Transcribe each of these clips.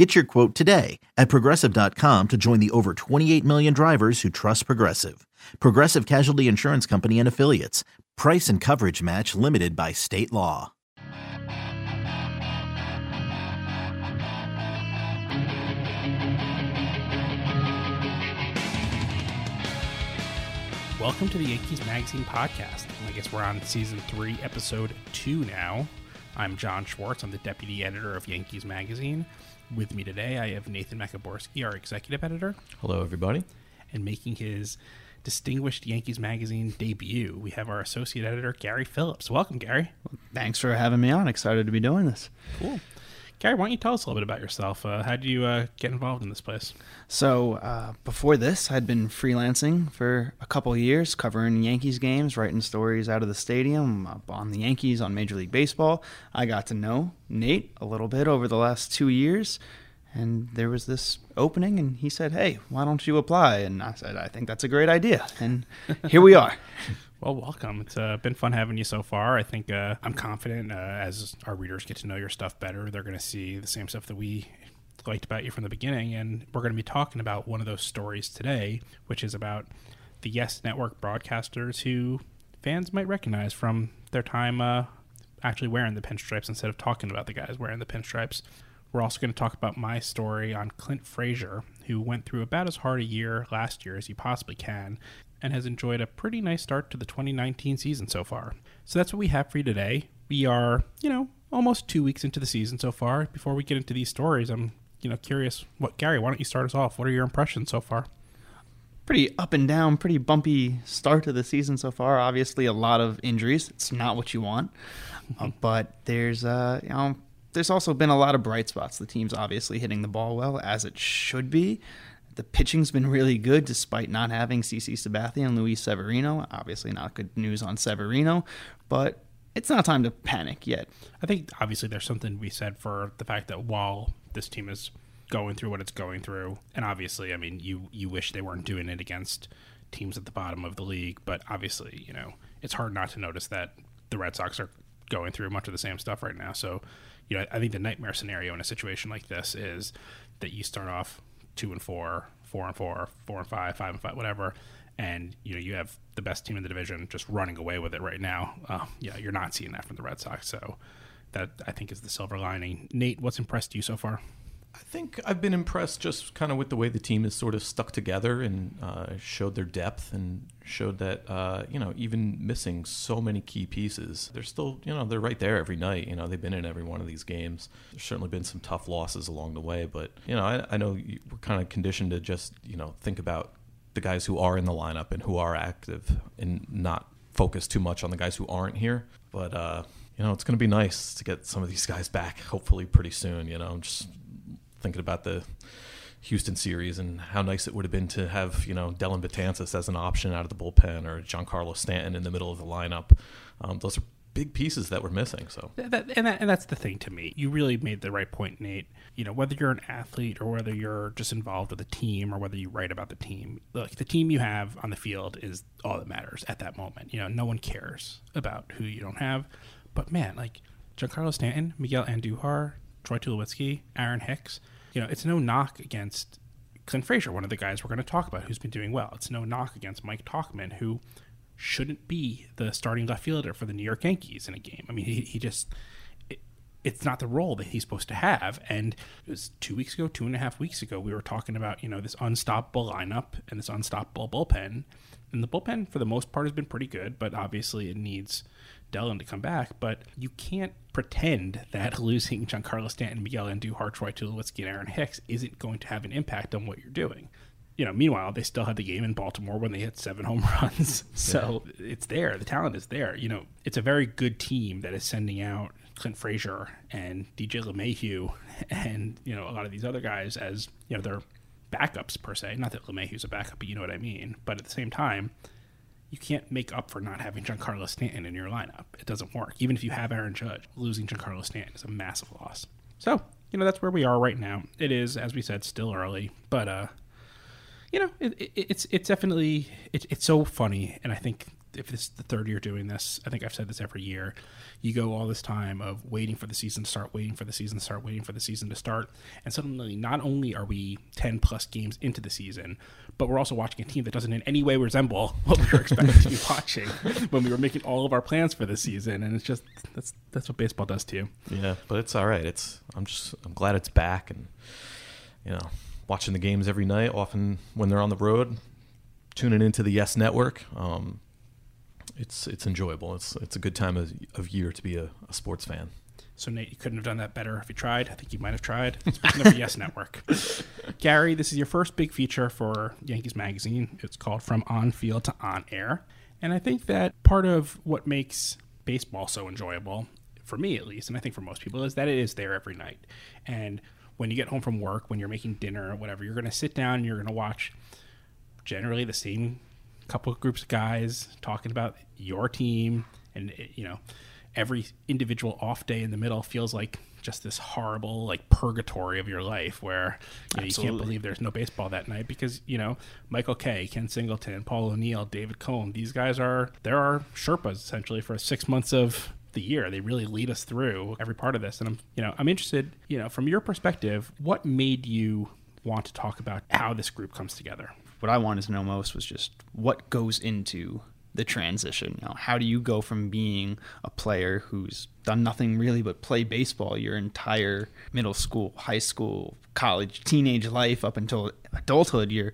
Get your quote today at progressive.com to join the over 28 million drivers who trust Progressive. Progressive Casualty Insurance Company and Affiliates. Price and coverage match limited by state law. Welcome to the Yankees Magazine podcast. I guess we're on season three, episode two now. I'm John Schwartz. I'm the deputy editor of Yankees Magazine. With me today, I have Nathan Maciborski, our executive editor, Hello, everybody. and making his distinguished Yankees Magazine debut, we have our associate editor, Gary Phillips. Welcome, Gary. Thanks for having me on. Excited to be doing this. Cool. Gary, why don't you tell us a little bit about yourself? Uh, how did you uh, get involved in this place? So, uh, before this, I'd been freelancing for a couple years, covering Yankees games, writing stories out of the stadium, up on the Yankees, on Major League Baseball. I got to know Nate a little bit over the last two years, and there was this opening, and he said, Hey, why don't you apply? And I said, I think that's a great idea. And here we are. Well, welcome. It's uh, been fun having you so far. I think uh, I'm confident uh, as our readers get to know your stuff better, they're going to see the same stuff that we liked about you from the beginning. And we're going to be talking about one of those stories today, which is about the Yes Network broadcasters who fans might recognize from their time uh, actually wearing the pinstripes instead of talking about the guys wearing the pinstripes. We're also going to talk about my story on Clint Frazier, who went through about as hard a year last year as you possibly can and has enjoyed a pretty nice start to the 2019 season so far. So that's what we have for you today. We are, you know, almost two weeks into the season so far. Before we get into these stories, I'm, you know, curious. What Gary? Why don't you start us off? What are your impressions so far? pretty up and down, pretty bumpy start to the season so far. Obviously, a lot of injuries. It's not what you want, uh, but there's uh, you know there's also been a lot of bright spots. The team's obviously hitting the ball well as it should be. The pitching's been really good despite not having CC Sabathia and Luis Severino. Obviously, not good news on Severino, but it's not time to panic yet. I think obviously there's something to be said for the fact that while this team is going through what it's going through, and obviously, I mean, you you wish they weren't doing it against teams at the bottom of the league, but obviously, you know, it's hard not to notice that the Red Sox are going through much of the same stuff right now. So, you know, I think the nightmare scenario in a situation like this is that you start off two and four, four and four, four and five, five and five, whatever, and you know you have the best team in the division just running away with it right now. Uh, yeah, you're not seeing that from the Red Sox, so that I think is the silver lining. Nate, what's impressed you so far? I think I've been impressed just kind of with the way the team is sort of stuck together and uh, showed their depth and showed that, uh, you know, even missing so many key pieces, they're still, you know, they're right there every night. You know, they've been in every one of these games. There's certainly been some tough losses along the way, but, you know, I, I know we're kind of conditioned to just, you know, think about the guys who are in the lineup and who are active and not focus too much on the guys who aren't here. But, uh, you know, it's going to be nice to get some of these guys back, hopefully pretty soon. You know, just thinking about the Houston series and how nice it would have been to have you know Dellin Betances as an option out of the bullpen or Giancarlo Stanton in the middle of the lineup. Um, those are big pieces that we're missing. So that, and, that, and that's the thing to me. You really made the right point, Nate. You know, whether you're an athlete or whether you're just involved with a team or whether you write about the team, look, the team you have on the field is all that matters at that moment. You know, no one cares about who you don't have. But man, like Giancarlo Stanton, Miguel Andujar, Troy Tulowitzki, Aaron Hicks, you know, it's no knock against Clint Frazier, one of the guys we're going to talk about who's been doing well. It's no knock against Mike Tauchman, who shouldn't be the starting left fielder for the New York Yankees in a game. I mean, he, he just, it, it's not the role that he's supposed to have. And it was two weeks ago, two and a half weeks ago, we were talking about, you know, this unstoppable lineup and this unstoppable bullpen. And the bullpen, for the most part, has been pretty good, but obviously it needs Dellin to come back. But you can't pretend that losing Giancarlo Stanton, Miguel Andujar, Troy Tulowitzki, and Aaron Hicks isn't going to have an impact on what you're doing you know, meanwhile, they still had the game in Baltimore when they hit seven home runs. So yeah. it's there. The talent is there. You know, it's a very good team that is sending out Clint Frazier and DJ LeMahieu and, you know, a lot of these other guys as, you know, their backups per se. Not that LeMahieu's a backup, but you know what I mean. But at the same time, you can't make up for not having Giancarlo Stanton in your lineup. It doesn't work. Even if you have Aaron Judge, losing Giancarlo Stanton is a massive loss. So, you know, that's where we are right now. It is, as we said, still early, but uh, you know, it, it, it's it's definitely it, it's so funny, and I think if this is the third year doing this, I think I've said this every year. You go all this time of waiting for the season to start, waiting for the season to start, waiting for the season to start, and suddenly not only are we ten plus games into the season, but we're also watching a team that doesn't in any way resemble what we were expecting to be watching when we were making all of our plans for the season, and it's just that's that's what baseball does to you. Yeah, but it's all right. It's I'm just I'm glad it's back, and you know, watching the games every night. Often when they're on the road, tuning into the Yes Network. Um, it's it's enjoyable. It's it's a good time of, of year to be a, a sports fan. So Nate, you couldn't have done that better if you tried. I think you might have tried. Of the Yes Network, Gary, this is your first big feature for Yankees Magazine. It's called From On Field to On Air, and I think that part of what makes baseball so enjoyable, for me at least, and I think for most people, is that it is there every night. And when you get home from work, when you're making dinner or whatever, you're going to sit down and you're going to watch generally the same couple of groups of guys talking about your team and eh, you know every individual off day in the middle feels like just this horrible like purgatory of your life where you, know, you can't believe there's no baseball that night because you know Michael Kay, Ken Singleton, Paul O'Neill, David Cone, these guys are there are Sherpas essentially for six months of the year. They really lead us through every part of this, and I'm you know I'm interested you know from your perspective, what made you want to talk about how this group comes together? What I wanted to know most was just what goes into the transition. You know, how do you go from being a player who's done nothing really but play baseball your entire middle school, high school, college, teenage life up until adulthood, your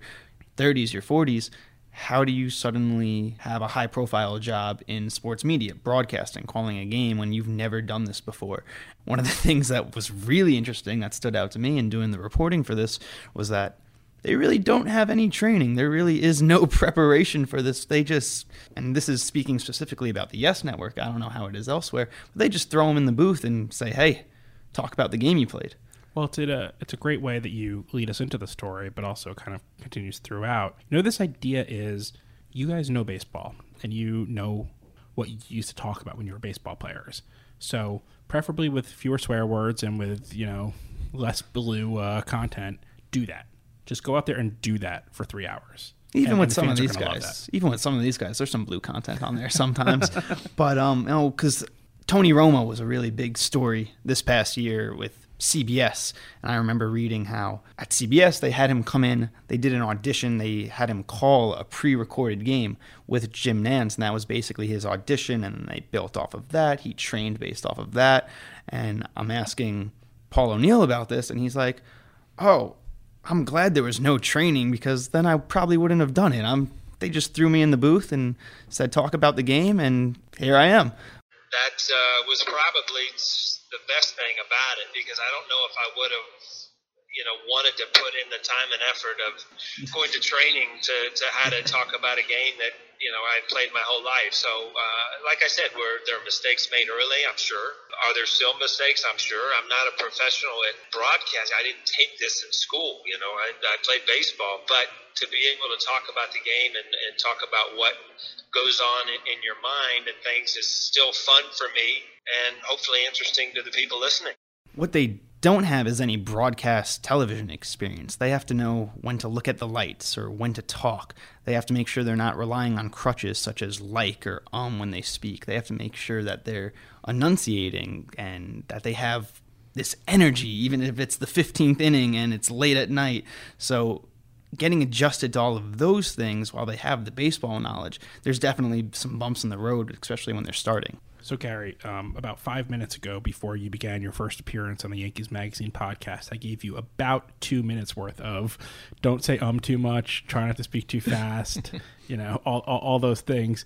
30s, your 40s? How do you suddenly have a high profile job in sports media, broadcasting, calling a game when you've never done this before? One of the things that was really interesting that stood out to me in doing the reporting for this was that they really don't have any training. There really is no preparation for this. They just, and this is speaking specifically about the Yes Network. I don't know how it is elsewhere, but they just throw them in the booth and say, "Hey, talk about the game you played." Well, it's a it's a great way that you lead us into the story, but also kind of continues throughout. You know, this idea is you guys know baseball and you know what you used to talk about when you were baseball players. So, preferably with fewer swear words and with you know less blue uh, content, do that just go out there and do that for three hours. Even and, with and some of these guys, even with some of these guys, there's some blue content on there sometimes. but um, you know, because Tony Romo was a really big story this past year with CBS. And I remember reading how at CBS they had him come in, they did an audition, they had him call a pre recorded game with Jim Nantz, and that was basically his audition. And they built off of that. He trained based off of that. And I'm asking Paul O'Neill about this, and he's like, Oh, I'm glad there was no training because then I probably wouldn't have done it. I'm they just threw me in the booth and said talk about the game and here I am. That uh, was probably the best thing about it because I don't know if I would have you know wanted to put in the time and effort of going to training to, to how to talk about a game that you know I played my whole life. So uh, like I said, were there mistakes made early? I'm sure. Are there still mistakes? I'm sure. I'm not a professional at broadcasting. I didn't take this in school. You know, I, I played baseball, but to be able to talk about the game and, and talk about what goes on in, in your mind and things is still fun for me and hopefully interesting to the people listening. What they don't have is any broadcast television experience. They have to know when to look at the lights or when to talk. They have to make sure they're not relying on crutches such as like or um when they speak. They have to make sure that they're enunciating and that they have this energy, even if it's the 15th inning and it's late at night. So, getting adjusted to all of those things while they have the baseball knowledge, there's definitely some bumps in the road, especially when they're starting. So, Gary, um, about five minutes ago, before you began your first appearance on the Yankees Magazine podcast, I gave you about two minutes worth of don't say um too much, try not to speak too fast, you know, all, all, all, those things.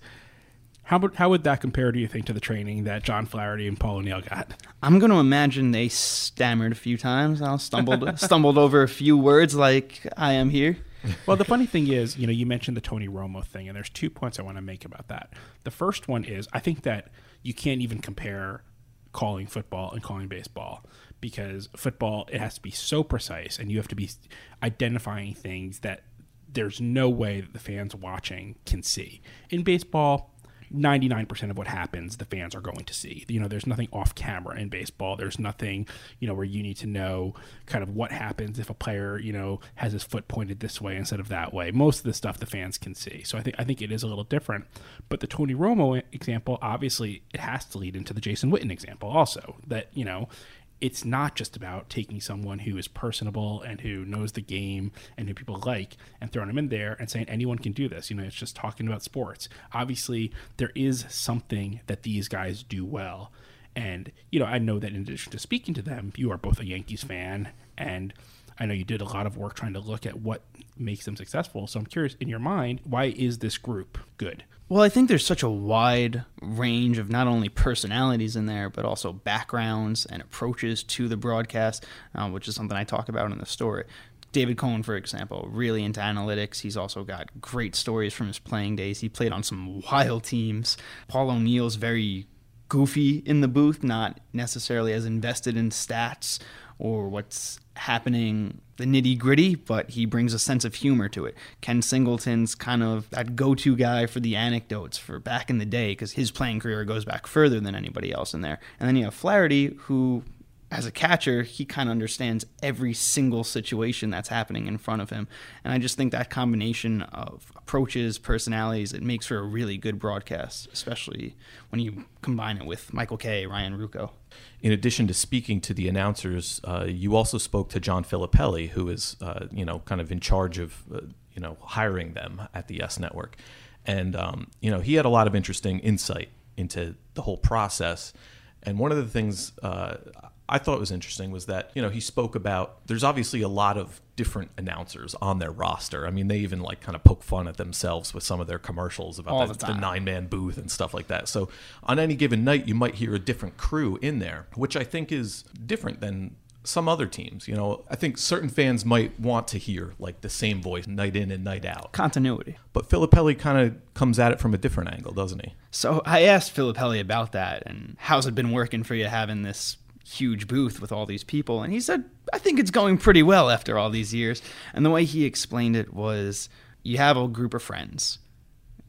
How would, how would that compare, do you think, to the training that John Flaherty and Paul O'Neill got? I'm going to imagine they stammered a few times. I stumbled stumbled over a few words like I am here. well, the funny thing is, you know, you mentioned the Tony Romo thing, and there's two points I want to make about that. The first one is I think that you can't even compare calling football and calling baseball because football it has to be so precise and you have to be identifying things that there's no way that the fans watching can see. In baseball, 99% of what happens the fans are going to see. You know, there's nothing off camera in baseball. There's nothing, you know, where you need to know kind of what happens if a player, you know, has his foot pointed this way instead of that way. Most of the stuff the fans can see. So I think I think it is a little different. But the Tony Romo example, obviously it has to lead into the Jason Witten example also. That, you know, it's not just about taking someone who is personable and who knows the game and who people like and throwing them in there and saying anyone can do this. You know, it's just talking about sports. Obviously, there is something that these guys do well. And, you know, I know that in addition to speaking to them, you are both a Yankees fan and I know you did a lot of work trying to look at what makes them successful. So I'm curious, in your mind, why is this group good? Well, I think there's such a wide range of not only personalities in there, but also backgrounds and approaches to the broadcast, uh, which is something I talk about in the story. David Cone, for example, really into analytics. He's also got great stories from his playing days. He played on some wild teams. Paul O'Neill's very goofy in the booth, not necessarily as invested in stats or what's happening the nitty gritty, but he brings a sense of humor to it. Ken Singleton's kind of that go to guy for the anecdotes for back in the day because his playing career goes back further than anybody else in there. And then you have Flaherty, who as a catcher, he kind of understands every single situation that's happening in front of him. And I just think that combination of approaches, personalities, it makes for a really good broadcast, especially when you combine it with Michael Kay, Ryan Ruocco. In addition to speaking to the announcers, uh, you also spoke to John Filippelli, who is, uh, you know, kind of in charge of, uh, you know, hiring them at the Yes Network. And, um, you know, he had a lot of interesting insight into the whole process. And one of the things uh, I thought was interesting was that you know he spoke about there's obviously a lot of different announcers on their roster. I mean, they even like kind of poke fun at themselves with some of their commercials about the, the, the nine man booth and stuff like that. So on any given night, you might hear a different crew in there, which I think is different than some other teams. You know, I think certain fans might want to hear like the same voice night in and night out. Continuity. But Filippelli kind of comes at it from a different angle, doesn't he? So I asked Filippelli about that and how's it been working for you having this huge booth with all these people. And he said, I think it's going pretty well after all these years. And the way he explained it was you have a group of friends.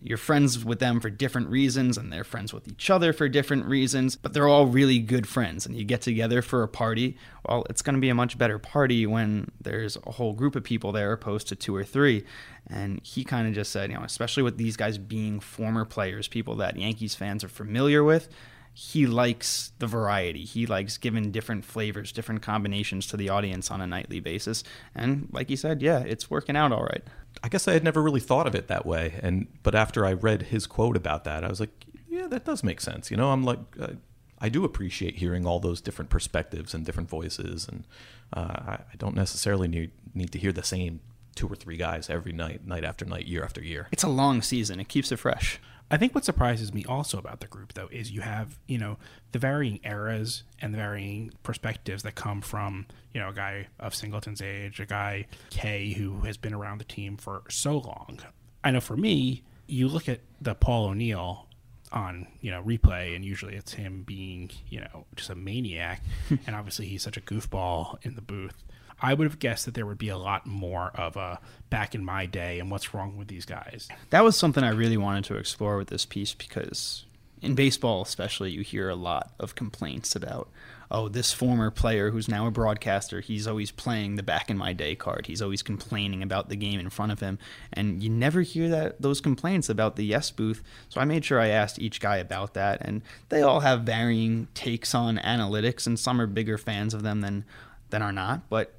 You're friends with them for different reasons, and they're friends with each other for different reasons, but they're all really good friends. And you get together for a party. Well, it's going to be a much better party when there's a whole group of people there opposed to two or three. And he kind of just said, you know, especially with these guys being former players, people that Yankees fans are familiar with, he likes the variety. He likes giving different flavors, different combinations to the audience on a nightly basis. And like he said, yeah, it's working out all right. I guess I had never really thought of it that way. And but after I read his quote about that, I was like, yeah, that does make sense. You know, I'm like, uh, I do appreciate hearing all those different perspectives and different voices, and uh, I don't necessarily need need to hear the same two or three guys every night, night after night, year after year. It's a long season. It keeps it fresh. I think what surprises me also about the group, though, is you have, you know, the varying eras and the varying perspectives that come from, you know, a guy of Singleton's age, a guy, Kay, who has been around the team for so long. I know for me, you look at the Paul O'Neill on you know replay and usually it's him being you know just a maniac and obviously he's such a goofball in the booth I would have guessed that there would be a lot more of a back in my day and what's wrong with these guys. That was something I really wanted to explore with this piece because in baseball, especially, you hear a lot of complaints about, oh, this former player who's now a broadcaster, he's always playing the back in my day card. He's always complaining about the game in front of him. And you never hear that those complaints about the yes booth. So I made sure I asked each guy about that. And they all have varying takes on analytics, and some are bigger fans of them than than are not. But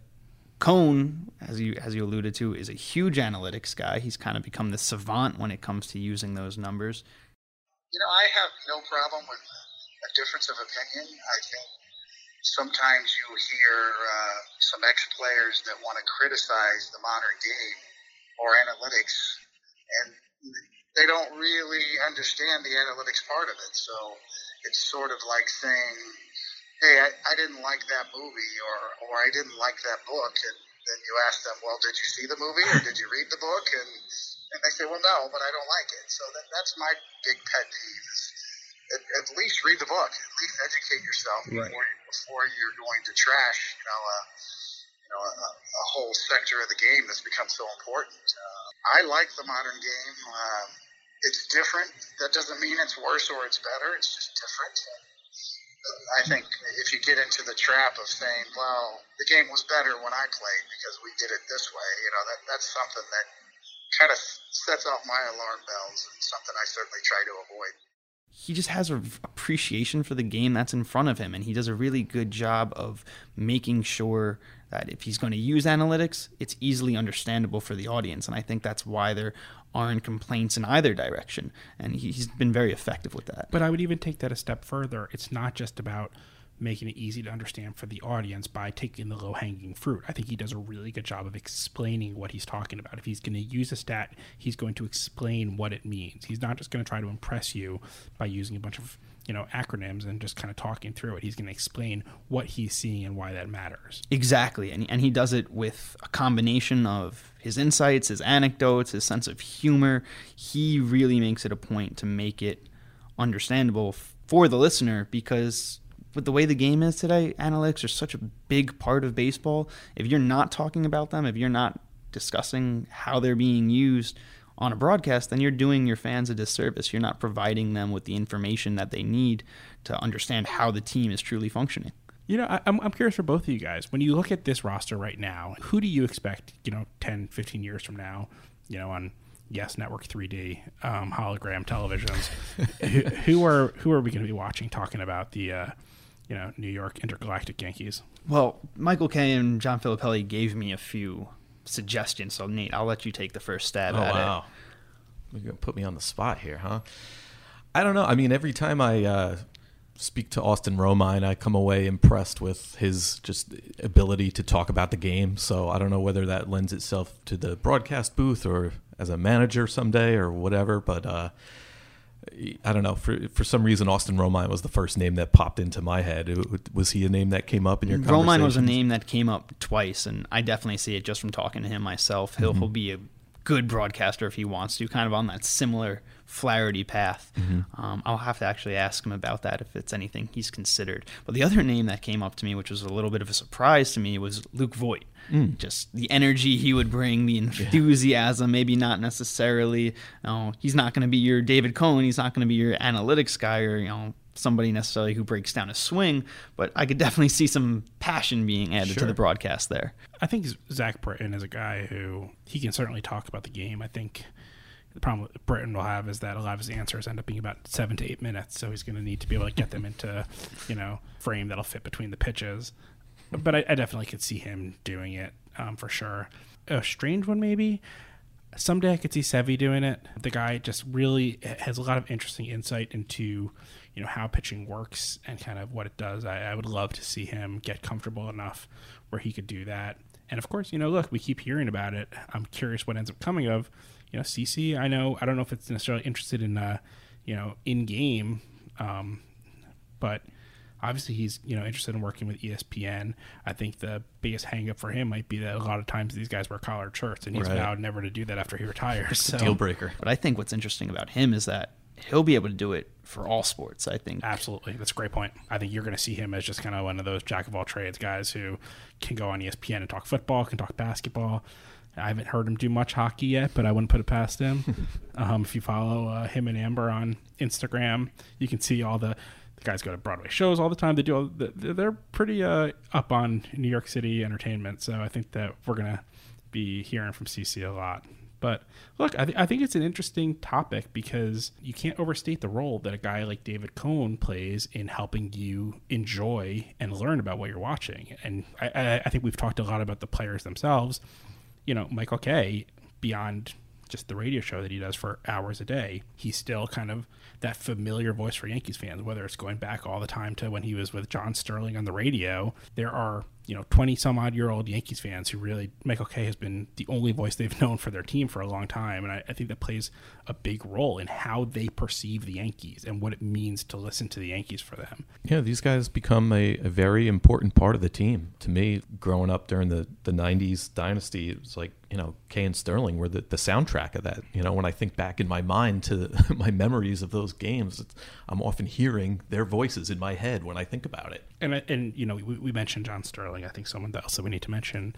Cone, as you as you alluded to, is a huge analytics guy. He's kind of become the savant when it comes to using those numbers. You know, I have no problem with a difference of opinion. I think sometimes you hear uh, some ex-players that want to criticize the modern game or analytics, and they don't really understand the analytics part of it. So it's sort of like saying hey, I, I didn't like that movie or, or I didn't like that book. And then you ask them, well, did you see the movie or did you read the book? And, and they say, well, no, but I don't like it. So that, that's my big pet peeve is at, at least read the book, at least educate yourself right. before, before you're going to trash, you know, uh, you know, a, a, whole sector of the game that's become so important. Uh, I like the modern game. Um, it's different. That doesn't mean it's worse or it's better. It's just different. I think if you get into the trap of saying, "Well, the game was better when I played because we did it this way," you know, that that's something that kind of sets off my alarm bells and something I certainly try to avoid. He just has an appreciation for the game that's in front of him and he does a really good job of making sure that if he's going to use analytics it's easily understandable for the audience and i think that's why there aren't complaints in either direction. And he's been very effective with that. But i would even take that a step further. It's not just about making it easy to understand for the audience by taking the low hanging fruit. I think he does a really good job of explaining what he's talking about. If he's going to use a stat, he's going to explain what it means. He's not just going to try to impress you by using a bunch of you know acronyms and just kind of talking through it. He's going to explain what he's seeing and why that matters. Exactly, and and he does it with a combination of his insights, his anecdotes, his sense of humor. He really makes it a point to make it understandable for the listener because with the way the game is today, analytics are such a big part of baseball. If you're not talking about them, if you're not discussing how they're being used on a broadcast, then you're doing your fans a disservice. You're not providing them with the information that they need to understand how the team is truly functioning. You know, I, am I'm curious for both of you guys. When you look at this roster right now, who do you expect, you know, 10, 15 years from now, you know, on Yes Network 3D um, hologram televisions? who, who, are who are we going to be watching talking about the uh, you know, New York intergalactic Yankees. Well, Michael Kay and John Filippelli gave me a few suggestions. So Nate, I'll let you take the first stab oh, at wow. it. You're gonna put me on the spot here, huh? I don't know. I mean, every time I uh, speak to Austin Romine, I come away impressed with his just ability to talk about the game. So I don't know whether that lends itself to the broadcast booth or as a manager someday or whatever. But uh, I don't know. For for some reason, Austin Romine was the first name that popped into my head. Was he a name that came up in your conversation? Romine was a name that came up twice, and I definitely see it just from talking to him myself. He'll, mm-hmm. he'll be a good broadcaster if he wants to, kind of on that similar Flaherty path. Mm-hmm. Um, I'll have to actually ask him about that if it's anything he's considered. But the other name that came up to me, which was a little bit of a surprise to me, was Luke Voit. Mm. Just the energy he would bring, the enthusiasm, yeah. maybe not necessarily, you know, he's not going to be your David Cone, he's not going to be your analytics guy or, you know, somebody necessarily who breaks down a swing, but I could definitely see some passion being added sure. to the broadcast there. I think Zach Britton is a guy who he can certainly talk about the game. I think the problem Britton will have is that a lot of his answers end up being about seven to eight minutes, so he's going to need to be able to get them into, you know, frame that'll fit between the pitches but I, I, definitely could see him doing it um, for sure. A strange one, maybe. Someday I could see Sevy doing it. The guy just really has a lot of interesting insight into, you know, how pitching works and kind of what it does. I, I would love to see him get comfortable enough where he could do that. And of course, you know, look, we keep hearing about it. I'm curious what ends up coming of, you know, CC. I know I don't know if it's necessarily interested in, uh, you know, in game, um, but obviously he's you know interested in working with ESPN. I think the biggest hangup for him might be that a lot of times these guys wear collared shirts, and he's right. vowed never to do that after he retires. So. Deal breaker. But I think what's interesting about him is that he'll be able to do it for all sports. I think absolutely that's a great point. I think you're going to see him as just kind of one of those jack of all trades guys who can go on ESPN and talk football, can talk basketball. I haven't heard him do much hockey yet, but I wouldn't put it past him. um, if you follow uh, him and Amber on Instagram, you can see all the the guys go to Broadway shows all the time. They do. All, they're pretty uh, up on New York City entertainment. So I think that we're gonna be hearing from CC a lot. But look, I, th- I think it's an interesting topic because you can't overstate the role that a guy like David Cone plays in helping you enjoy and learn about what you're watching. And I, I, I think we've talked a lot about the players themselves. You know, Michael Kay, beyond just the radio show that he does for hours a day, he's still kind of that familiar voice for Yankees fans, whether it's going back all the time to when he was with John Sterling on the radio. There are you know, 20 some odd year old Yankees fans who really, Michael Kay has been the only voice they've known for their team for a long time. And I, I, think that plays a big role in how they perceive the Yankees and what it means to listen to the Yankees for them. Yeah, these guys become a, a very important part of the team. To me, growing up during the, the 90s dynasty, it was like, you know, Kay and Sterling were the, the soundtrack of that. You know, when I think back in my mind to my memories of those games, I'm often hearing their voices in my head when I think about it. And, and you know, we, we mentioned John Sterling. I think someone else that we need to mention,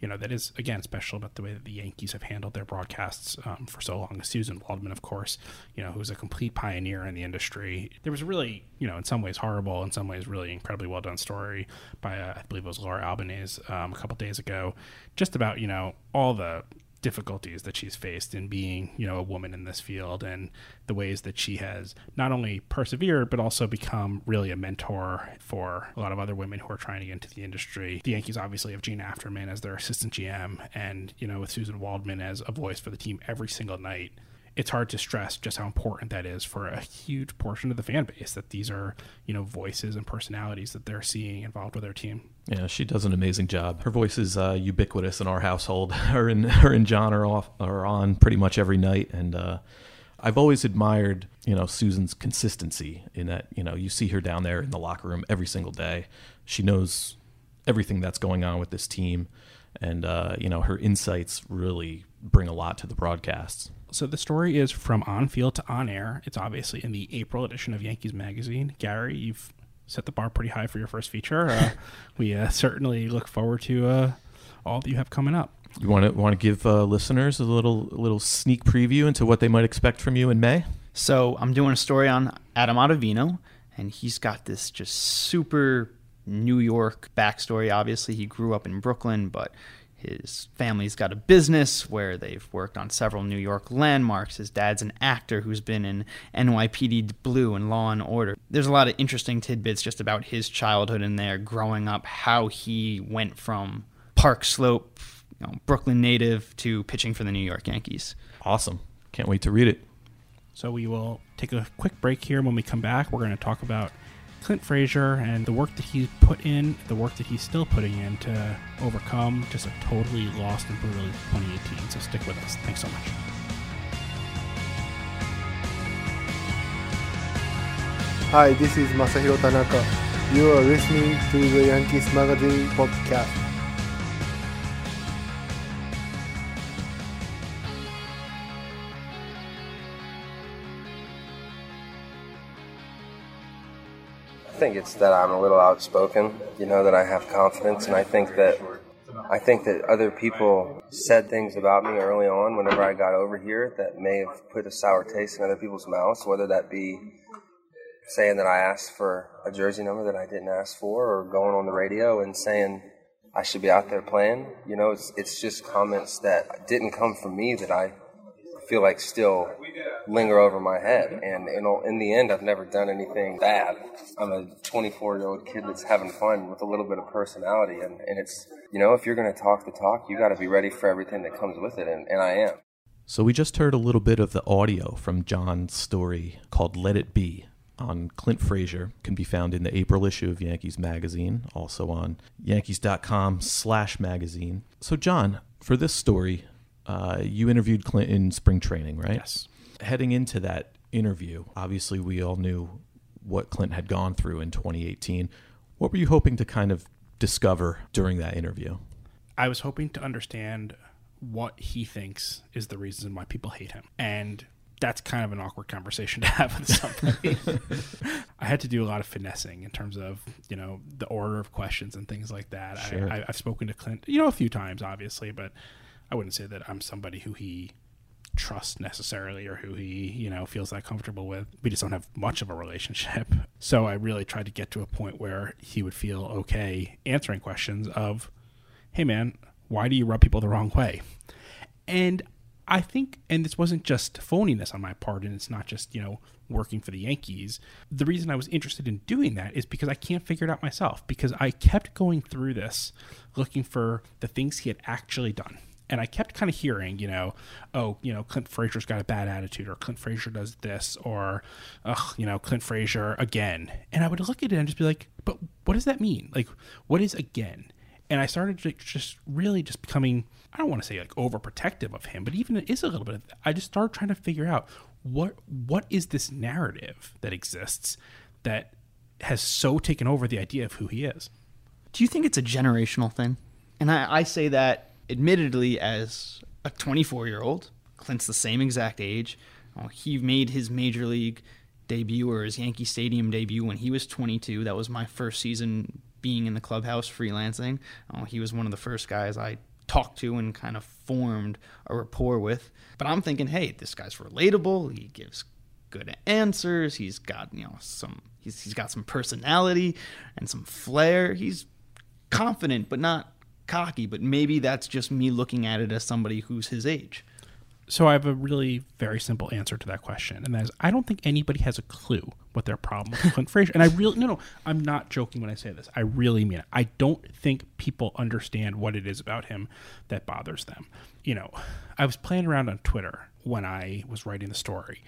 you know, that is, again, special about the way that the Yankees have handled their broadcasts um, for so long. Susan Waldman, of course, you know, who's a complete pioneer in the industry. There was a really, you know, in some ways horrible, in some ways really incredibly well done story by, uh, I believe it was Laura Albanese um, a couple days ago, just about, you know, all the difficulties that she's faced in being, you know, a woman in this field and the ways that she has not only persevered but also become really a mentor for a lot of other women who are trying to get into the industry. The Yankees obviously have Jean Afterman as their assistant GM and, you know, with Susan Waldman as a voice for the team every single night it's hard to stress just how important that is for a huge portion of the fan base that these are you know voices and personalities that they're seeing involved with their team. Yeah she does an amazing job. Her voice is uh, ubiquitous in our household. Her and her and john are off are on pretty much every night. And uh, I've always admired, you know, Susan's consistency in that, you know, you see her down there in the locker room every single day. She knows everything that's going on with this team, and uh, you know, her insights really bring a lot to the broadcasts. So the story is from on field to on air. It's obviously in the April edition of Yankees Magazine. Gary, you've set the bar pretty high for your first feature. Uh, we uh, certainly look forward to uh, all that you have coming up. You want to want to give uh, listeners a little a little sneak preview into what they might expect from you in May. So I'm doing a story on Adam Ottavino, and he's got this just super New York backstory. Obviously, he grew up in Brooklyn, but his family's got a business where they've worked on several New York landmarks. His dad's an actor who's been in NYPD Blue and Law and Order. There's a lot of interesting tidbits just about his childhood in there, growing up, how he went from Park Slope, you know, Brooklyn native, to pitching for the New York Yankees. Awesome. Can't wait to read it. So we will take a quick break here. When we come back, we're going to talk about Clint Frazier and the work that he's put in, the work that he's still putting in to overcome just a totally lost and brutal 2018. So stick with us. Thanks so much. Hi, this is Masahiro Tanaka. You are listening to the Yankees Magazine podcast. Think it's that I'm a little outspoken, you know, that I have confidence, and I think that I think that other people said things about me early on whenever I got over here that may have put a sour taste in other people's mouths, whether that be saying that I asked for a jersey number that I didn't ask for, or going on the radio and saying I should be out there playing. You know, it's it's just comments that didn't come from me that I feel like still linger over my head. And you know, in the end, I've never done anything bad. I'm a 24 year old kid that's having fun with a little bit of personality, and, and it's you know, if you're going to talk the talk, you got to be ready for everything that comes with it, and, and I am. So we just heard a little bit of the audio from John's story called "Let It Be." on Clint Frazier can be found in the April issue of Yankees Magazine, also on Yankees.com slash magazine. So, John, for this story, uh, you interviewed Clint in spring training, right? Yes. Heading into that interview, obviously we all knew what Clint had gone through in 2018. What were you hoping to kind of discover during that interview? I was hoping to understand what he thinks is the reason why people hate him. And that's kind of an awkward conversation to have with somebody. I had to do a lot of finessing in terms of, you know, the order of questions and things like that. Sure. I, have spoken to Clint, you know, a few times, obviously, but I wouldn't say that I'm somebody who he trusts necessarily or who he, you know, feels that comfortable with. We just don't have much of a relationship. So I really tried to get to a point where he would feel okay answering questions of, hey man, why do you rub people the wrong way? And I think, and this wasn't just phoniness on my part, and it's not just, you know, working for the Yankees. The reason I was interested in doing that is because I can't figure it out myself, because I kept going through this looking for the things he had actually done and I kept kind of hearing, you know, oh, you know, Clint Frazier's got a bad attitude, or Clint Frazier does this, or, ugh, you know, Clint Frazier again. And I would look at it and just be like, but what does that mean? Like, what is again? And I started to just really just becoming, I don't want to say like overprotective of him, but even it is a little bit. Of, I just started trying to figure out what what is this narrative that exists that has so taken over the idea of who he is. Do you think it's a generational thing? And I, I say that admittedly as a 24 year old. Clint's the same exact age. Uh, he made his major league debut or his Yankee Stadium debut when he was 22. That was my first season being in the clubhouse freelancing. Uh, he was one of the first guys I talked to and kind of formed a rapport with. But I'm thinking, hey, this guy's relatable. He gives good answers. He's got you know some. He's he's got some personality and some flair. He's confident, but not cocky. But maybe that's just me looking at it as somebody who's his age. So I have a really very simple answer to that question, and that is I don't think anybody has a clue what their problem with Clint Frazier. And I really no no, I'm not joking when I say this. I really mean it. I don't think people understand what it is about him that bothers them. You know, I was playing around on Twitter when I was writing the story.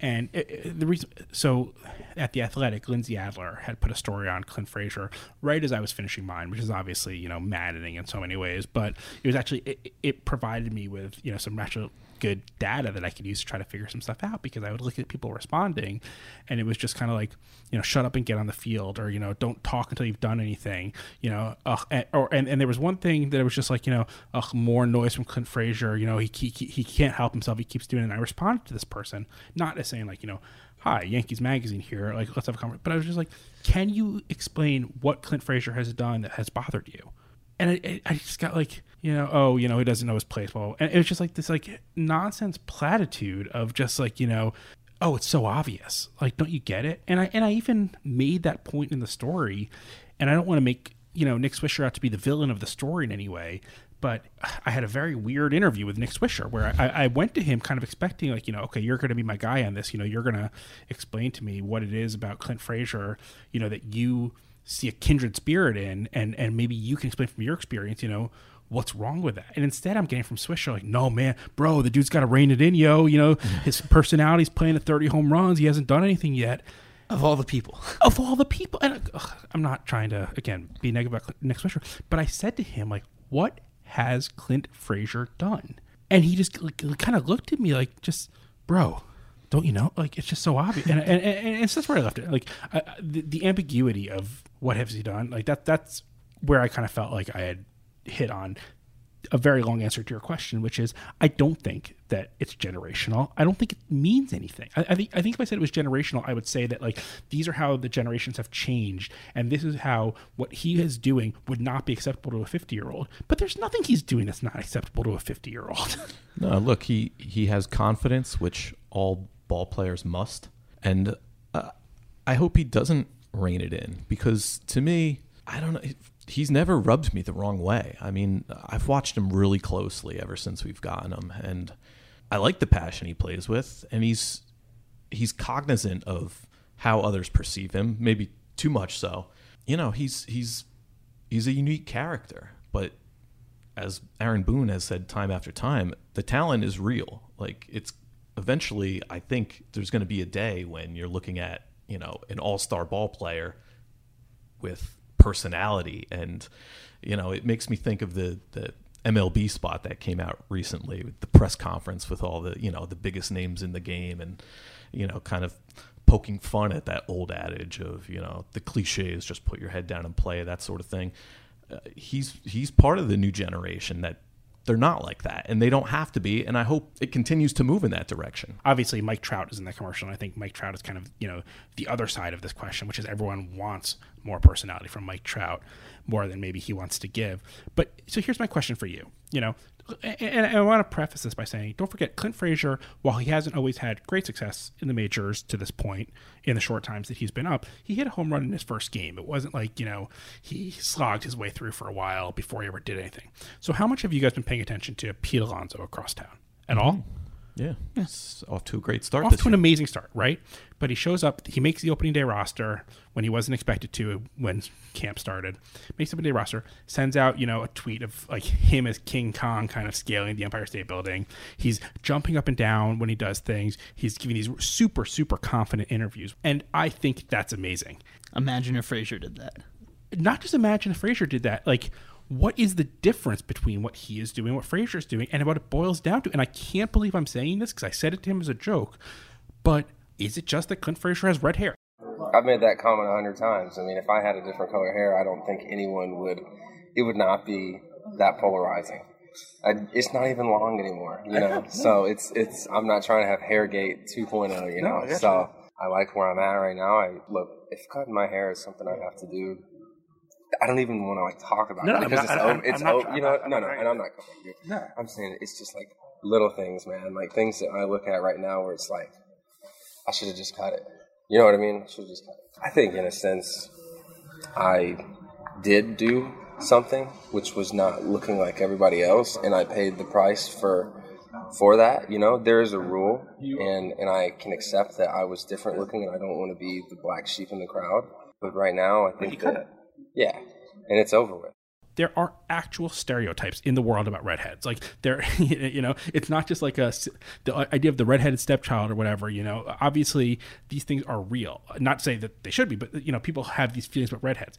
And it, it, the reason, so at the Athletic, Lindsey Adler had put a story on Clint Frazier right as I was finishing mine, which is obviously you know maddening in so many ways. But it was actually it, it provided me with you know some actual good data that I could use to try to figure some stuff out because I would look at people responding and it was just kind of like, you know, shut up and get on the field or, you know, don't talk until you've done anything, you know, ugh, and, or, and, and there was one thing that it was just like, you know, ugh, more noise from Clint Frazier, you know, he, he, he can't help himself. He keeps doing it. And I responded to this person, not as saying like, you know, hi, Yankees Magazine here. Like, let's have a conversation. But I was just like, can you explain what Clint Frazier has done that has bothered you? And I, I just got like, you know, oh, you know, he doesn't know his place well. And it was just like this like nonsense platitude of just like, you know, oh, it's so obvious. Like, don't you get it? And I and I even made that point in the story, and I don't want to make you know Nick Swisher out to be the villain of the story in any way. But I had a very weird interview with Nick Swisher where I, I went to him kind of expecting, like, you know, okay, you're going to be my guy on this. You know, you're going to explain to me what it is about Clint Frazier, you know, that you see a kindred spirit in, and and maybe you can explain from your experience, you know, what's wrong with that? And instead, I'm getting from Swisher like, no, man, bro, the dude's got to rein it in, yo. You know, his personality's playing at 30 home runs. He hasn't done anything yet. Of all the people. Of all the people. And ugh, I'm not trying to, again, be negative about Nick Swisher, but I said to him, like, what has Clint Frazier done? And he just like, kind of looked at me like, just, bro, don't you know? Like, it's just so obvious. And, and, and, and that's where I left it. Like, uh, the, the ambiguity of what has he done, like, that that's where I kind of felt like I had hit on a very long answer to your question, which is I don't think that it's generational. I don't think it means anything. I, I, think I think if I said it was generational, I would say that like these are how the generations have changed, and this is how what he is doing would not be acceptable to a fifty year old. But there's nothing he's doing that's not acceptable to a fifty year old. no, look, he he has confidence, which all ball players must, and uh, I hope he doesn't rein it in because to me, I don't know he's never rubbed me the wrong way. I mean, I've watched him really closely ever since we've gotten him, and I like the passion he plays with, and he's he's cognizant of how others perceive him, maybe too much so. You know, he's he's he's a unique character, but as Aaron Boone has said time after time, the talent is real. Like it's eventually, I think there's going to be a day when you're looking at you know an all-star ball player with personality. And you know it makes me think of the the MLB spot that came out recently with the press conference with all the you know the biggest names in the game and you know kind of poking fun at that old adage of you know the cliches just put your head down and play that sort of thing. Uh, he's he's part of the new generation that they're not like that and they don't have to be and i hope it continues to move in that direction. Obviously mike trout is in that commercial and i think mike trout is kind of you know the other side of this question which is everyone wants more personality from mike trout more than maybe he wants to give. But so here's my question for you you know and I want to preface this by saying, don't forget Clint Frazier. While he hasn't always had great success in the majors to this point, in the short times that he's been up, he hit a home run in his first game. It wasn't like you know he slogged his way through for a while before he ever did anything. So, how much have you guys been paying attention to Pete Alonso across town at all? Mm-hmm. Yeah, it's off to a great start. Off to year. an amazing start, right? But he shows up. He makes the opening day roster when he wasn't expected to when camp started. Makes the opening day roster. Sends out you know a tweet of like him as King Kong, kind of scaling the Empire State Building. He's jumping up and down when he does things. He's giving these super super confident interviews, and I think that's amazing. Imagine if Frazier did that. Not just imagine if Frazier did that. Like what is the difference between what he is doing, what Frazier's doing, and what it boils down to? And I can't believe I'm saying this because I said it to him as a joke, but is it just that Clint Frazier has red hair? I've made that comment a hundred times. I mean, if I had a different color hair, I don't think anyone would. It would not be that polarizing. I, it's not even long anymore, you know. so it's it's. I'm not trying to have Hairgate 2.0, you know. No, so I like where I'm at right now. I look if cutting my hair is something I have to do I don't even want to like talk about No, it because not- it's, I'm- it's I'm not o- you know I'm no no and I'm not going dude. No. I'm saying it's just like little things man like things that I look at right now where it's like I should have just cut it. You know what I mean? Should have just cut it. I think in a sense I did do something which was not looking like everybody else and I paid the price for for that you know? There is a rule and and I can accept that I was different looking and I don't want to be the black sheep in the crowd but right now I think that yeah and it's over with there are actual stereotypes in the world about redheads. Like there, you know, it's not just like a the idea of the redheaded stepchild or whatever. You know, obviously these things are real. Not to say that they should be, but you know, people have these feelings about redheads.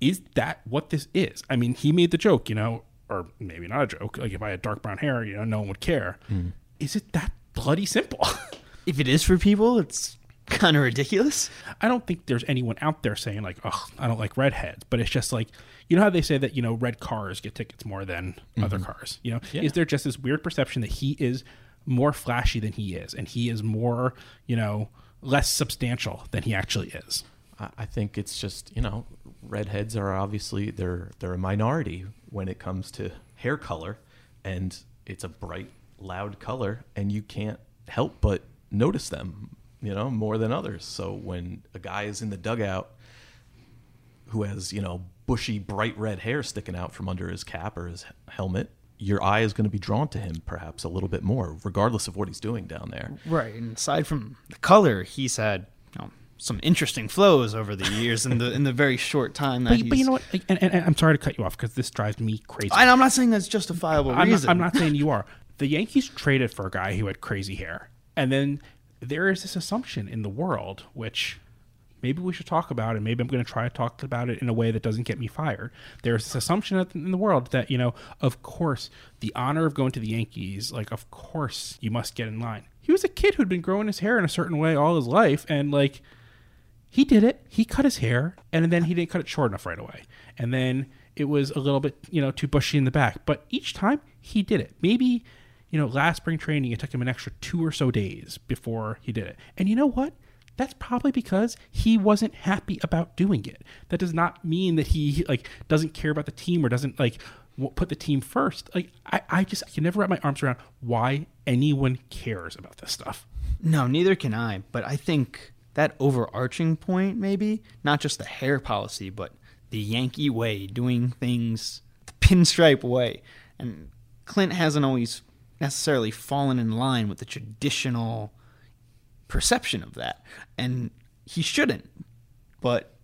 Is that what this is? I mean, he made the joke, you know, or maybe not a joke. Like if I had dark brown hair, you know, no one would care. Hmm. Is it that bloody simple? If it is for people, it's kind of ridiculous. I don't think there's anyone out there saying like, "Oh, I don't like redheads," but it's just like, you know how they say that you know red cars get tickets more than other mm-hmm. cars. You know, is there just this weird perception that he is more flashy than he is, and he is more, you know, less substantial than he actually is? I I think it's just you know redheads are obviously they're they're a minority when it comes to hair color, and it's a bright, loud color, and you can't help but notice them, you know, more than others. So when a guy is in the dugout who has you know bushy, bright red hair sticking out from under his cap or his helmet. Your eye is going to be drawn to him perhaps a little bit more, regardless of what he's doing down there. Right. And aside from the color, he's had you know, some interesting flows over the years in the in the very short time that But, he's. but you know what? And, and, and I'm sorry to cut you off because this drives me crazy. And I'm not saying that's justifiable I'm not. I'm not saying you are. The Yankees traded for a guy who had crazy hair. And then there is this assumption in the world, which maybe we should talk about, and maybe I'm going to try to talk about it in a way that doesn't get me fired. There's this assumption in the world that, you know, of course, the honor of going to the Yankees, like, of course, you must get in line. He was a kid who'd been growing his hair in a certain way all his life, and, like, he did it. He cut his hair, and then he didn't cut it short enough right away. And then it was a little bit, you know, too bushy in the back. But each time he did it. Maybe, you know, last spring training, it took him an extra two or so days before he did it. And you know what? That's probably because he wasn't happy about doing it. That does not mean that he like doesn't care about the team or doesn't like put the team first. Like I, I just I can never wrap my arms around why anyone cares about this stuff. No, neither can I. But I think that overarching point, maybe not just the hair policy, but the Yankee way, doing things the pinstripe way, and Clint hasn't always necessarily fallen in line with the traditional perception of that, and he shouldn't. But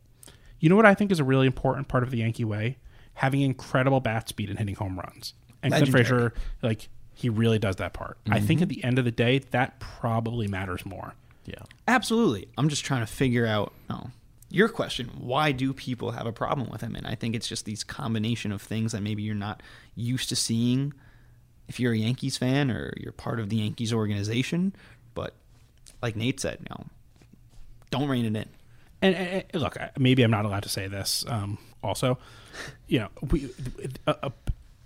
You know what I think is a really important part of the Yankee way? Having incredible bat speed and hitting home runs. And Clint Legendary. Frazier, like, he really does that part. I think mm-hmm. at the end of the day, that probably matters more. Yeah. Absolutely. I'm just trying to figure out no, your question. Why do people have a problem with him? And I think it's just these combination of things that maybe you're not used to seeing if you're a Yankees fan or you're part of the Yankees organization. But like Nate said, no, don't rein it in. And, and- and look, maybe I'm not allowed to say this. Um, also, you know, we a, a,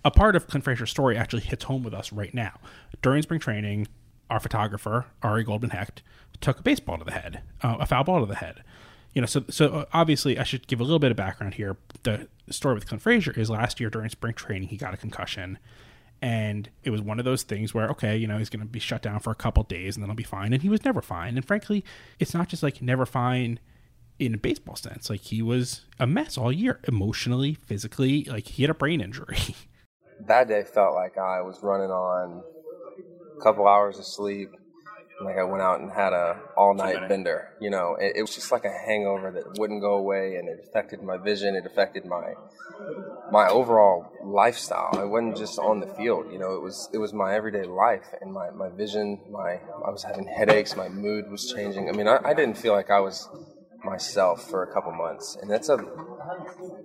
a part of Clint Frazier's story actually hits home with us right now. During spring training, our photographer Ari Goldman Hecht took a baseball to the head, uh, a foul ball to the head. You know, so so uh, obviously I should give a little bit of background here. The story with Clint Frazier is last year during spring training he got a concussion, and it was one of those things where okay, you know, he's going to be shut down for a couple days and then he'll be fine. And he was never fine. And frankly, it's not just like never fine in a baseball sense. Like he was a mess all year, emotionally, physically. Like he had a brain injury. that day felt like I was running on a couple hours of sleep. Like I went out and had a all night bender. You know, it, it was just like a hangover that wouldn't go away, and it affected my vision. It affected my my overall lifestyle. I wasn't just on the field. You know, it was it was my everyday life and my, my vision. My I was having headaches. My mood was changing. I mean, I, I didn't feel like I was myself for a couple months, and that's a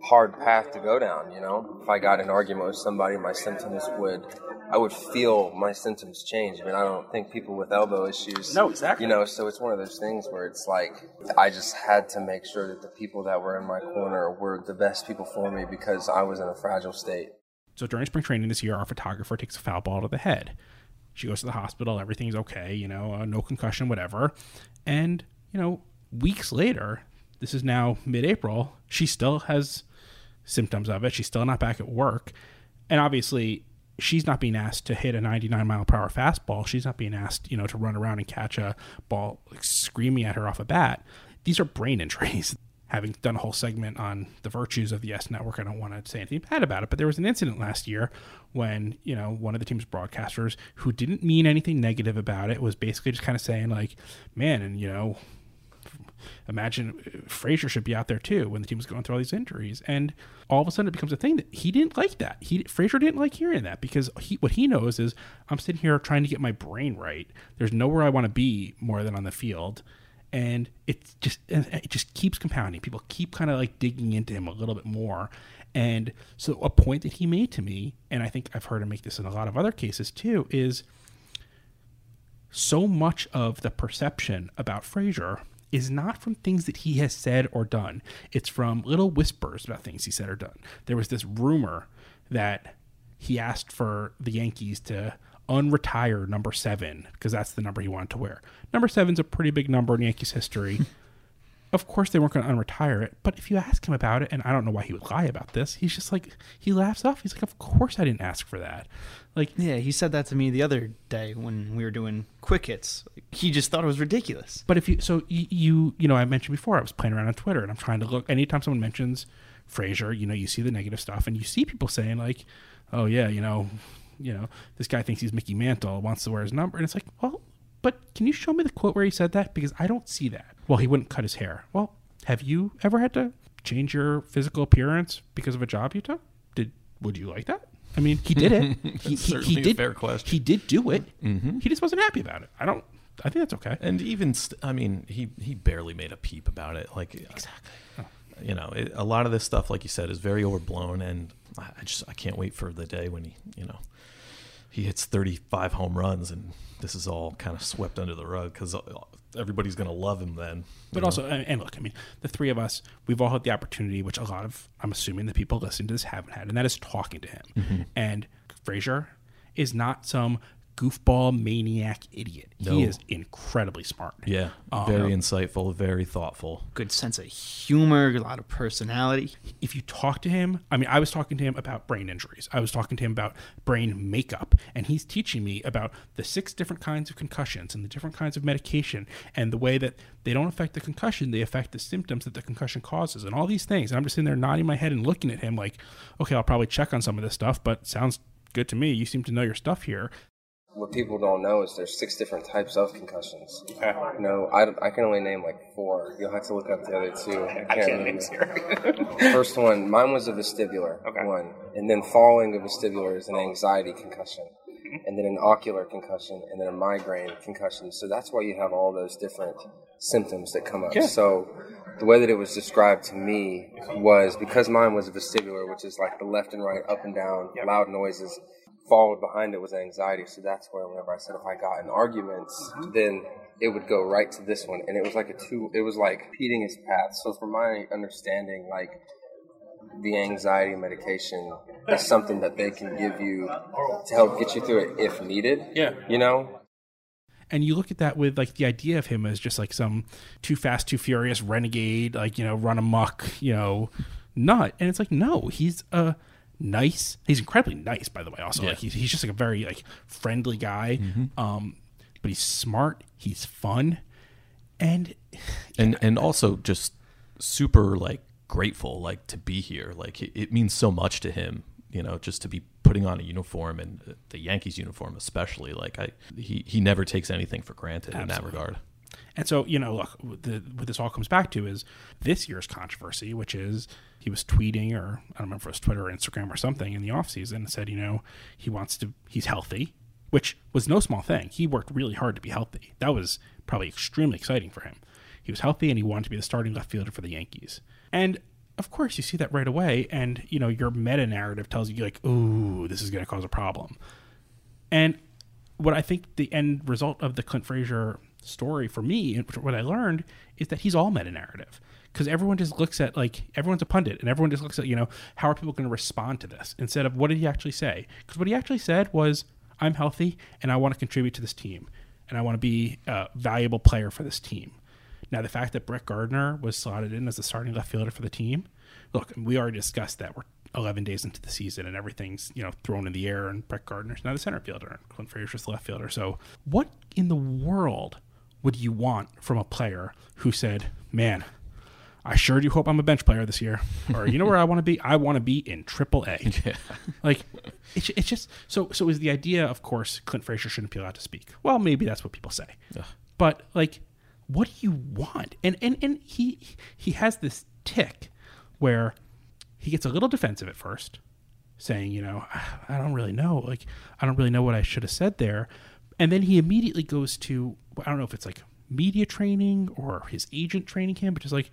hard path to go down. You know, if I got in an argument with somebody, my symptoms would, I would feel my symptoms change. I mean, I don't think people with elbow issues. No, exactly. You know, so it's one of those things where it's like I just had to make sure that the people that were in my corner were the best people for me because I was in a fragile state. So during spring training this year, our photographer takes a foul ball to the head. She goes to the hospital. Everything's okay, you know, uh, no concussion, whatever. And you know, weeks later, this is now mid-April. She still has symptoms of it. She's still not back at work. And obviously, she's not being asked to hit a 99 mile per hour fastball. She's not being asked, you know, to run around and catch a ball like, screaming at her off a bat. These are brain injuries. Having done a whole segment on the virtues of the YES Network, I don't want to say anything bad about it, but there was an incident last year when, you know, one of the team's broadcasters who didn't mean anything negative about it was basically just kind of saying, like, man, and, you know, imagine uh, Frazier should be out there too when the team was going through all these injuries. And all of a sudden it becomes a thing that he didn't like that. He Frazier didn't like hearing that because he what he knows is I'm sitting here trying to get my brain right. There's nowhere I want to be more than on the field. And it just it just keeps compounding. People keep kind of like digging into him a little bit more. And so a point that he made to me, and I think I've heard him make this in a lot of other cases too, is so much of the perception about Frazier is not from things that he has said or done. It's from little whispers about things he said or done. There was this rumor that he asked for the Yankees to unretire number seven because that's the number he wanted to wear. Number seven's a pretty big number in Yankees history. of course, they weren't going to unretire it. But if you ask him about it, and I don't know why he would lie about this, he's just like he laughs off. He's like, "Of course, I didn't ask for that." Like, yeah, he said that to me the other day when we were doing quick hits. He just thought it was ridiculous. But if you, so you, you, you know, I mentioned before, I was playing around on Twitter and I'm trying to look. Anytime someone mentions Frazier, you know, you see the negative stuff and you see people saying like, "Oh yeah, you know, you know, this guy thinks he's Mickey Mantle, wants to wear his number," and it's like, well, but can you show me the quote where he said that? Because I don't see that. Well, he wouldn't cut his hair. Well, have you ever had to change your physical appearance because of a job you took? Did would you like that? I mean, he did it. he, he, he did. fair question. He did do it. Mm-hmm. He just wasn't happy about it. I don't. I think that's okay. And even, st- I mean, he he barely made a peep about it. Like Exactly. you know, it, a lot of this stuff, like you said, is very overblown, and I I just I can't wait for the day when he, you know, he hits 35 home runs, and this is all kind of swept under the rug because everybody's gonna love him then. But know? also, and and look, I mean, the three of us, we've all had the opportunity, which a lot of, I'm assuming the people listening to this haven't had, and that is talking to him. Mm-hmm. And Frazier is not some goofball maniac idiot. No. He is incredibly smart. yeah, Um, very insightful, very thoughtful. Good sense of humor, a lot of personality. if you talk to him, I mean, I was talking to him about brain injuries. I was talking to him about brain makeup, and he's teaching me about the six different kinds of concussions and the different kinds of medication and the way that they don't affect the concussion, they affect the symptoms that the concussion causes, and all these things. And I'm just sitting there nodding my head and looking at him like, okay, I'll probably check on some of this stuff, but sounds good to me. You seem to know your stuff here. What people don't know is there's six different types of concussions. You know, I, I can only name like four. You'll have to look up the other two. I can't, name them. First one, mine was a vestibular one, and then following a vestibular is an anxiety concussion, and then an ocular concussion, and then a migraine concussion. So that's why you have all those different symptoms that come up. So the way that it was described to me was because mine was a vestibular, which is like the left and right, up and down, loud noises. Followed behind it was anxiety. So that's where whenever I said if I got in arguments, mm-hmm. then it would go right to this one. And it was like a two, it was like repeating its path. So from my understanding, like the anxiety medication is something that they can give you to help get you through it if needed. Yeah. You know? and you look at that with like the idea of him as just like some too fast, too furious renegade, like you know, run amok, you know, nut. And it's like, no, he's a nice. He's incredibly nice, by the way. Also, Yeah. like he's, he's just like a very like friendly guy. Um, but he's smart. He's fun, and and and also just super like grateful like to be here like it, it means so much to him you know just to be putting on a uniform and the yankees uniform especially like i he, he never takes anything for granted in that regard And so, you know, look, the, what this all comes back to is this year's controversy, which is he was tweeting, or I don't remember if it was Twitter or Instagram or something in the offseason, and said, you know, he wants to, he's healthy, which was no small thing. He worked really hard to be healthy. That was probably extremely exciting for him. He was healthy and he wanted to be the starting left fielder for the Yankees. And of course, you see that right away, and, you know, your meta narrative tells you, like, ooh, this is going to cause a problem. And what I think the end result of the Clint Frazier story for me, and what I learned, is that he's all meta narrative. Because everyone just looks at, like, everyone's a pundit, and everyone just looks at, you know, how are people going to respond to this instead of what did he actually say? Because what he actually said was, I'm healthy and I want to contribute to this team, and I want to be a valuable player for this team. Now, the fact that Brett Gardner was slotted in as the starting left fielder for the team, look, we already discussed that we're 11 days into the season and everything's you know thrown in the air, and Brett Gardner's now the center fielder, and Clint Frazier's the left fielder. So, what in the world would you want from a player who said, "Man"? I sure do hope I'm a bench player this year. Or you know where I want to be? I want to be in Triple A. Yeah. Like it's, it's just so so is the idea. Of course, Clint Frazier shouldn't be allowed to speak. Well, maybe that's what people say. Ugh. But like, what do you want? And and and he he has this tick where he gets a little defensive at first, saying, you know, I don't really know. Like I don't really know what I should have said there. And then he immediately goes to I don't know if it's like media training or his agent training him, but just like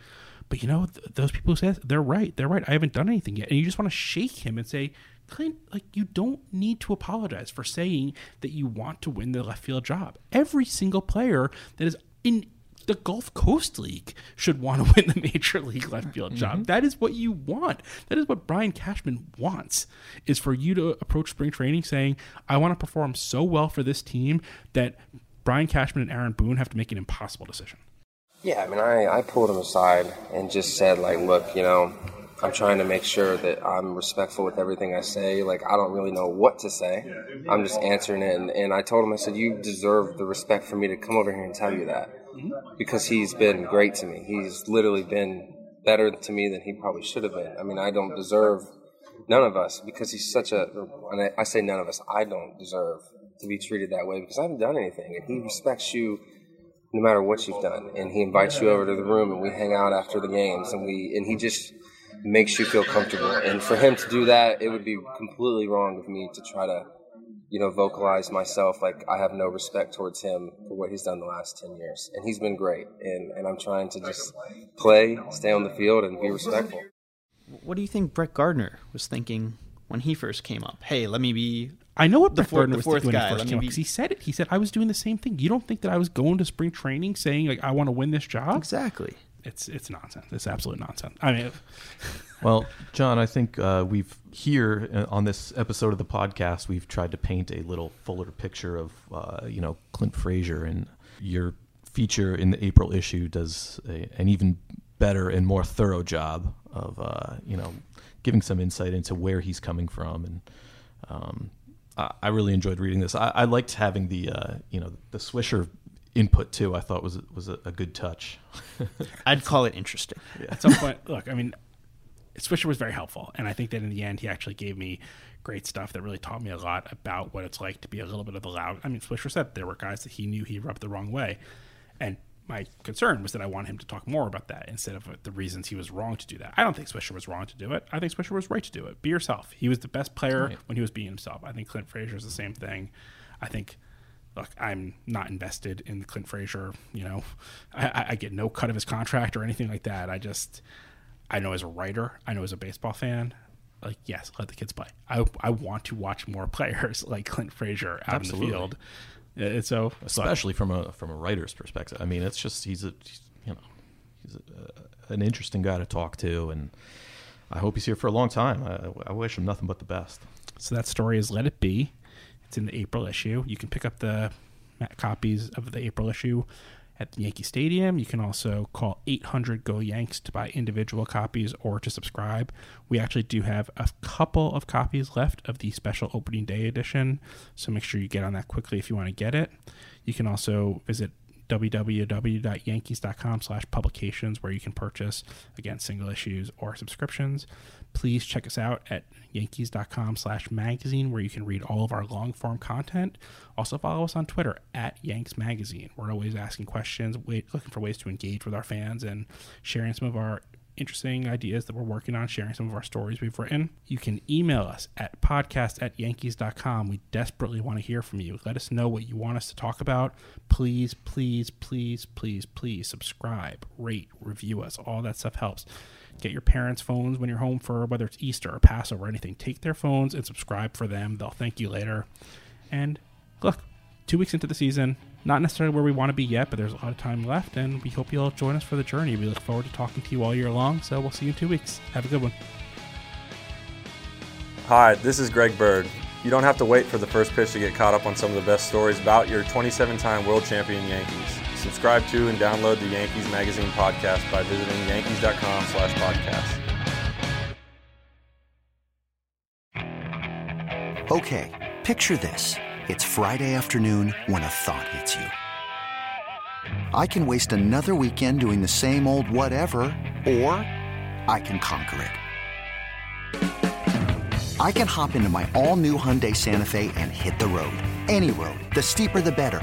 but you know, th- those people who say they're right. They're right. I haven't done anything yet. And you just want to shake him and say, Clint, like you don't need to apologize for saying that you want to win the left field job. Every single player that is in the Gulf Coast League should want to win the major league left field mm-hmm. job. That is what you want. That is what Brian Cashman wants is for you to approach spring training saying, I want to perform so well for this team that Brian Cashman and Aaron Boone have to make an impossible decision. Yeah, I mean, I, I pulled him aside and just said, like, look, you know, I'm trying to make sure that I'm respectful with everything I say. Like, I don't really know what to say. I'm just answering it. And, and I told him, I said, you deserve the respect for me to come over here and tell you that. Mm-hmm. Because he's been great to me. He's literally been better to me than he probably should have been. I mean, I don't deserve, none of us, because he's such a, and I say none of us, I don't deserve to be treated that way because I haven't done anything. And he respects you no matter what you've done. And he invites you over to the room and we hang out after the games and we and he just makes you feel comfortable. And for him to do that, it would be completely wrong of me to try to, you know, vocalize myself like I have no respect towards him for what he's done the last ten years. And he's been great. And and I'm trying to just play, stay on the field and be respectful. What do you think Brett Gardner was thinking when he first came up? Hey, let me be I know what the, four, the fourth guy. When he first came He said it. He said I was doing the same thing. You don't think that I was going to spring training saying like I want to win this job? Exactly. It's it's nonsense. It's absolute nonsense. I mean, well, John, I think uh, we've here uh, on this episode of the podcast we've tried to paint a little fuller picture of uh, you know Clint Frazier and your feature in the April issue does a, an even better and more thorough job of uh, you know giving some insight into where he's coming from and um, I really enjoyed reading this. I, I liked having the uh, you know the Swisher input too. I thought was was a, a good touch. I'd call it interesting. Yeah. At some point, look, I mean, Swisher was very helpful, and I think that in the end, he actually gave me great stuff that really taught me a lot about what it's like to be a little bit of a loud. I mean, Swisher said there were guys that he knew he rubbed the wrong way, and my concern was that I want him to talk more about that instead of the reasons he was wrong to do that. I don't think Swisher was wrong to do it. I think Swisher was right to do it. Be yourself. He was the best player right. when he was being himself. I think Clint Frazier is the same thing. I think, look, I'm not invested in the Clint Frazier. You know, I, I get no cut of his contract or anything like that. I just, I know as a writer, I know as a baseball fan, like yes, let the kids play. I I want to watch more players like Clint Frazier out Absolutely. in the field And so especially from a from a writer's perspective. I mean, it's just he's a you know he's a, uh, an interesting guy to talk to, and I hope he's here for a long time. I, I wish him nothing but the best. So that story is Let It Be. It's in the April issue. You can pick up the copies of the April issue at the Yankee Stadium. You can also call 800 Go Yanks to buy individual copies or to subscribe. We actually do have a couple of copies left of the special opening day edition, so make sure you get on that quickly if you want to get it. You can also visit www.yankees.com slash publications where you can purchase again single issues or subscriptions please check us out at yankees.com slash magazine where you can read all of our long form content also follow us on twitter at yanks magazine we're always asking questions looking for ways to engage with our fans and sharing some of our interesting ideas that we're working on, sharing some of our stories we've written, you can email us at podcast at yankees.com. We desperately want to hear from you. Let us know what you want us to talk about. Please, please, please, please, please subscribe, rate, review us. All that stuff helps. Get your parents' phones when you're home for whether it's Easter or Passover or anything. Take their phones and subscribe for them. They'll thank you later. And look, two weeks into the season, not necessarily where we want to be yet, but there's a lot of time left, and we hope you'll join us for the journey. We look forward to talking to you all year long, so we'll see you in two weeks. Have a good one. Hi, this is Greg Bird. You don't have to wait for the first pitch to get caught up on some of the best stories about your 27 time world champion Yankees. Subscribe to and download the Yankees Magazine podcast by visiting yankees.com slash podcast. Okay, picture this. It's Friday afternoon when a thought hits you. I can waste another weekend doing the same old whatever, or I can conquer it. I can hop into my all-new Hyundai Santa Fe and hit the road. Any road. The steeper the better.